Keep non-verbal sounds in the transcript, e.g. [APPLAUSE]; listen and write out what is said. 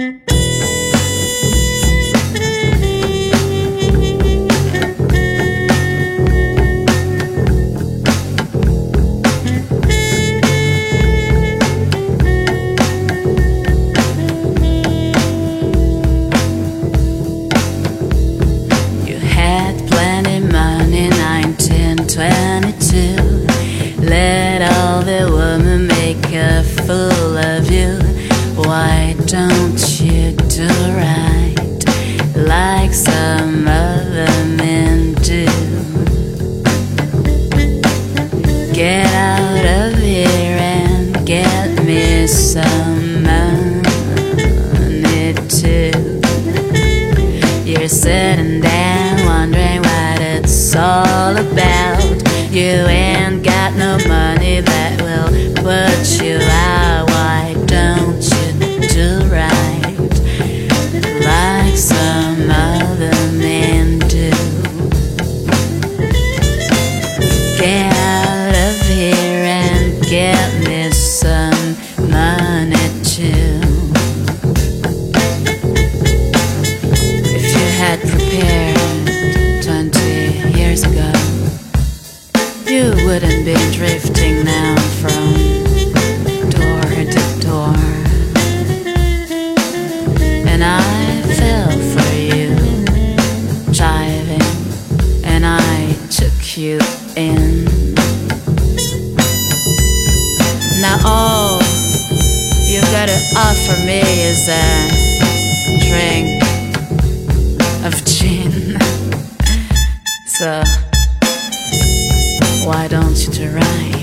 You had plenty money, 1922. Let all the women Why don't you do right like some other men do? Get out of here and get me some money too. You're sitting there wondering what it's all about. You ain't got no money that will put you out. Wouldn't be drifting now from door to door. And I fell for you, driving, and I took you in. Now all you gotta offer me is a drink of gin. [LAUGHS] So why don't you try?